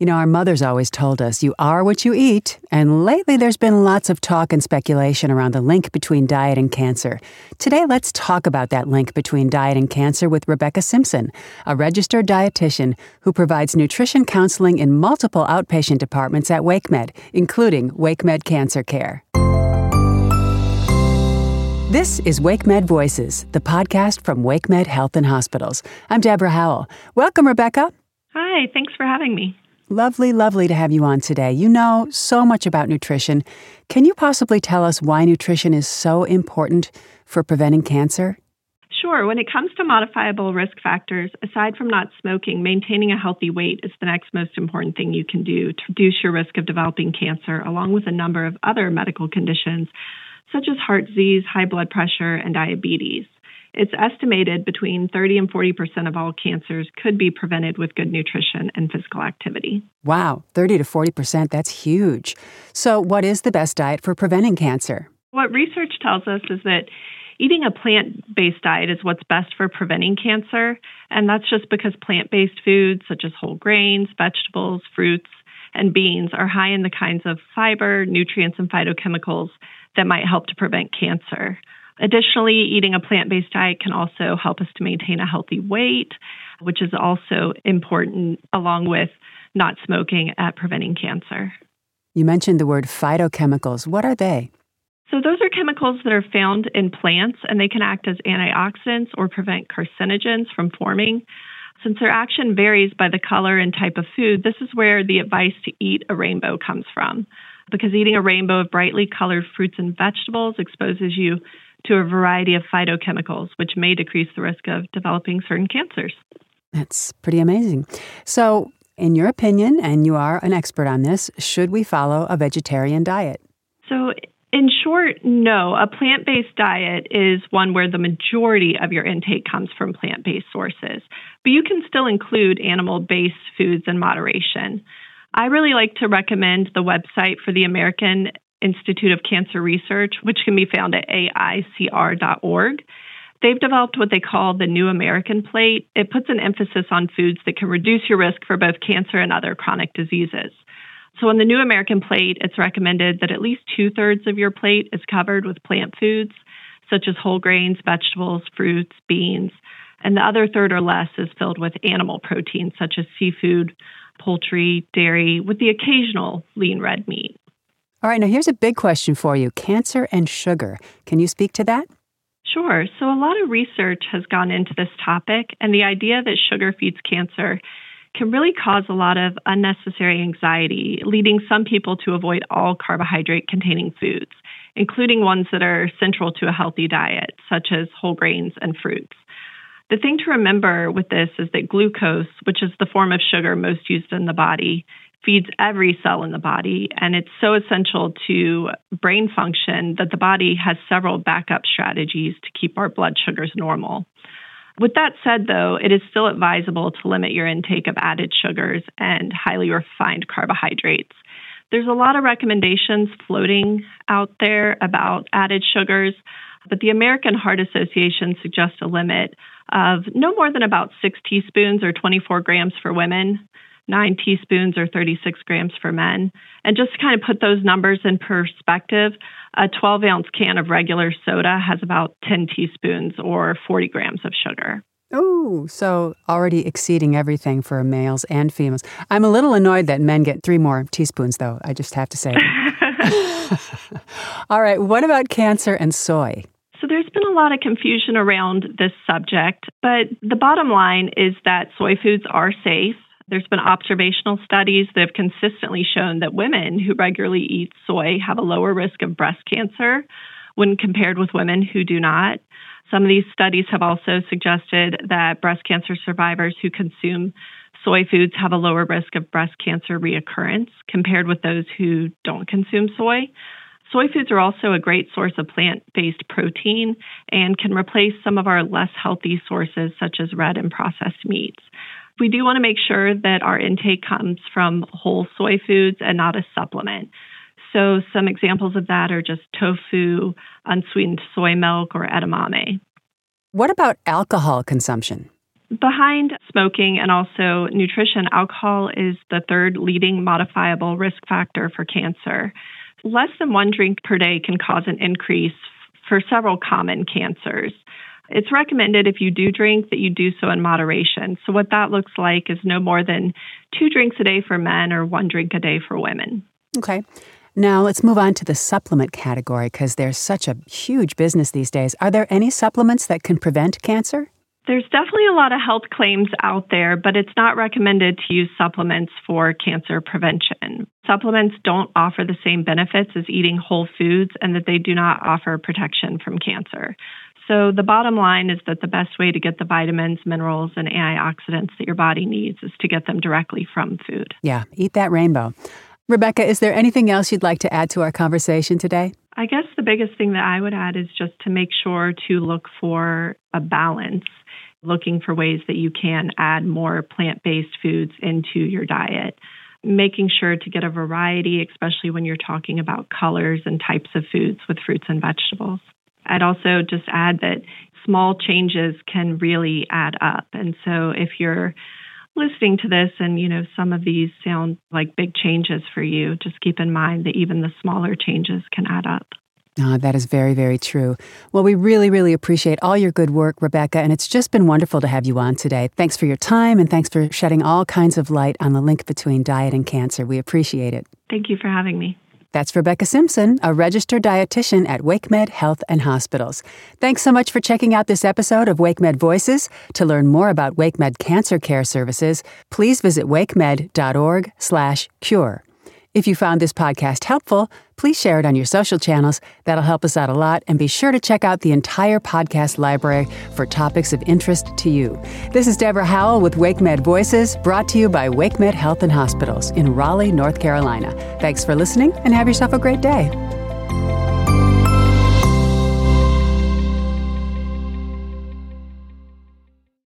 You know, our mothers always told us you are what you eat, and lately there's been lots of talk and speculation around the link between diet and cancer. Today, let's talk about that link between diet and cancer with Rebecca Simpson, a registered dietitian who provides nutrition counseling in multiple outpatient departments at WakeMed, including WakeMed Cancer Care. This is WakeMed Voices, the podcast from WakeMed Health and Hospitals. I'm Deborah Howell. Welcome, Rebecca. Hi, thanks for having me. Lovely, lovely to have you on today. You know so much about nutrition. Can you possibly tell us why nutrition is so important for preventing cancer? Sure. When it comes to modifiable risk factors, aside from not smoking, maintaining a healthy weight is the next most important thing you can do to reduce your risk of developing cancer, along with a number of other medical conditions such as heart disease, high blood pressure, and diabetes. It's estimated between 30 and 40% of all cancers could be prevented with good nutrition and physical activity. Wow, 30 to 40%, that's huge. So, what is the best diet for preventing cancer? What research tells us is that eating a plant based diet is what's best for preventing cancer. And that's just because plant based foods such as whole grains, vegetables, fruits, and beans are high in the kinds of fiber, nutrients, and phytochemicals that might help to prevent cancer. Additionally, eating a plant based diet can also help us to maintain a healthy weight, which is also important along with not smoking at preventing cancer. You mentioned the word phytochemicals. What are they? So, those are chemicals that are found in plants and they can act as antioxidants or prevent carcinogens from forming. Since their action varies by the color and type of food, this is where the advice to eat a rainbow comes from. Because eating a rainbow of brightly colored fruits and vegetables exposes you to a variety of phytochemicals, which may decrease the risk of developing certain cancers. That's pretty amazing. So, in your opinion, and you are an expert on this, should we follow a vegetarian diet? So, in short, no. A plant based diet is one where the majority of your intake comes from plant based sources, but you can still include animal based foods in moderation. I really like to recommend the website for the American Institute of Cancer Research, which can be found at aicr.org. They've developed what they call the New American Plate. It puts an emphasis on foods that can reduce your risk for both cancer and other chronic diseases. So, on the New American Plate, it's recommended that at least two thirds of your plate is covered with plant foods, such as whole grains, vegetables, fruits, beans, and the other third or less is filled with animal proteins, such as seafood, poultry, dairy, with the occasional lean red meat. All right, now here's a big question for you cancer and sugar. Can you speak to that? Sure. So, a lot of research has gone into this topic, and the idea that sugar feeds cancer can really cause a lot of unnecessary anxiety, leading some people to avoid all carbohydrate containing foods, including ones that are central to a healthy diet, such as whole grains and fruits. The thing to remember with this is that glucose, which is the form of sugar most used in the body, feeds every cell in the body, and it's so essential to brain function that the body has several backup strategies to keep our blood sugars normal. With that said, though, it is still advisable to limit your intake of added sugars and highly refined carbohydrates. There's a lot of recommendations floating out there about added sugars, but the American Heart Association suggests a limit of no more than about six teaspoons or 24 grams for women nine teaspoons or 36 grams for men. And just to kind of put those numbers in perspective, a 12 ounce can of regular soda has about 10 teaspoons or 40 grams of sugar. Oh, so already exceeding everything for males and females. I'm a little annoyed that men get three more teaspoons, though, I just have to say. All right, what about cancer and soy? So there's been a lot of confusion around this subject, but the bottom line is that soy foods are safe there's been observational studies that have consistently shown that women who regularly eat soy have a lower risk of breast cancer when compared with women who do not. Some of these studies have also suggested that breast cancer survivors who consume soy foods have a lower risk of breast cancer reoccurrence compared with those who don't consume soy. Soy foods are also a great source of plant based protein and can replace some of our less healthy sources, such as red and processed meats we do want to make sure that our intake comes from whole soy foods and not a supplement. So, some examples of that are just tofu, unsweetened soy milk, or edamame. What about alcohol consumption? Behind smoking and also nutrition, alcohol is the third leading modifiable risk factor for cancer. Less than one drink per day can cause an increase for several common cancers. It's recommended if you do drink that you do so in moderation. So, what that looks like is no more than two drinks a day for men or one drink a day for women. Okay. Now, let's move on to the supplement category because there's such a huge business these days. Are there any supplements that can prevent cancer? There's definitely a lot of health claims out there, but it's not recommended to use supplements for cancer prevention. Supplements don't offer the same benefits as eating whole foods and that they do not offer protection from cancer. So, the bottom line is that the best way to get the vitamins, minerals, and antioxidants that your body needs is to get them directly from food. Yeah, eat that rainbow. Rebecca, is there anything else you'd like to add to our conversation today? I guess the biggest thing that I would add is just to make sure to look for a balance looking for ways that you can add more plant based foods into your diet. Making sure to get a variety, especially when you're talking about colors and types of foods with fruits and vegetables. I'd also just add that small changes can really add up. And so if you're listening to this and you know some of these sound like big changes for you, just keep in mind that even the smaller changes can add up. Oh, that is very, very true. Well, we really, really appreciate all your good work, Rebecca, and it's just been wonderful to have you on today. Thanks for your time and thanks for shedding all kinds of light on the link between diet and cancer. We appreciate it. Thank you for having me. That's Rebecca Simpson, a registered dietitian at WakeMed Health and Hospitals. Thanks so much for checking out this episode of WakeMed Voices. To learn more about WakeMed cancer care services, please visit wakemed.org/cure. If you found this podcast helpful, please share it on your social channels. That'll help us out a lot. And be sure to check out the entire podcast library for topics of interest to you. This is Deborah Howell with WakeMed Voices, brought to you by WakeMed Health and Hospitals in Raleigh, North Carolina. Thanks for listening and have yourself a great day.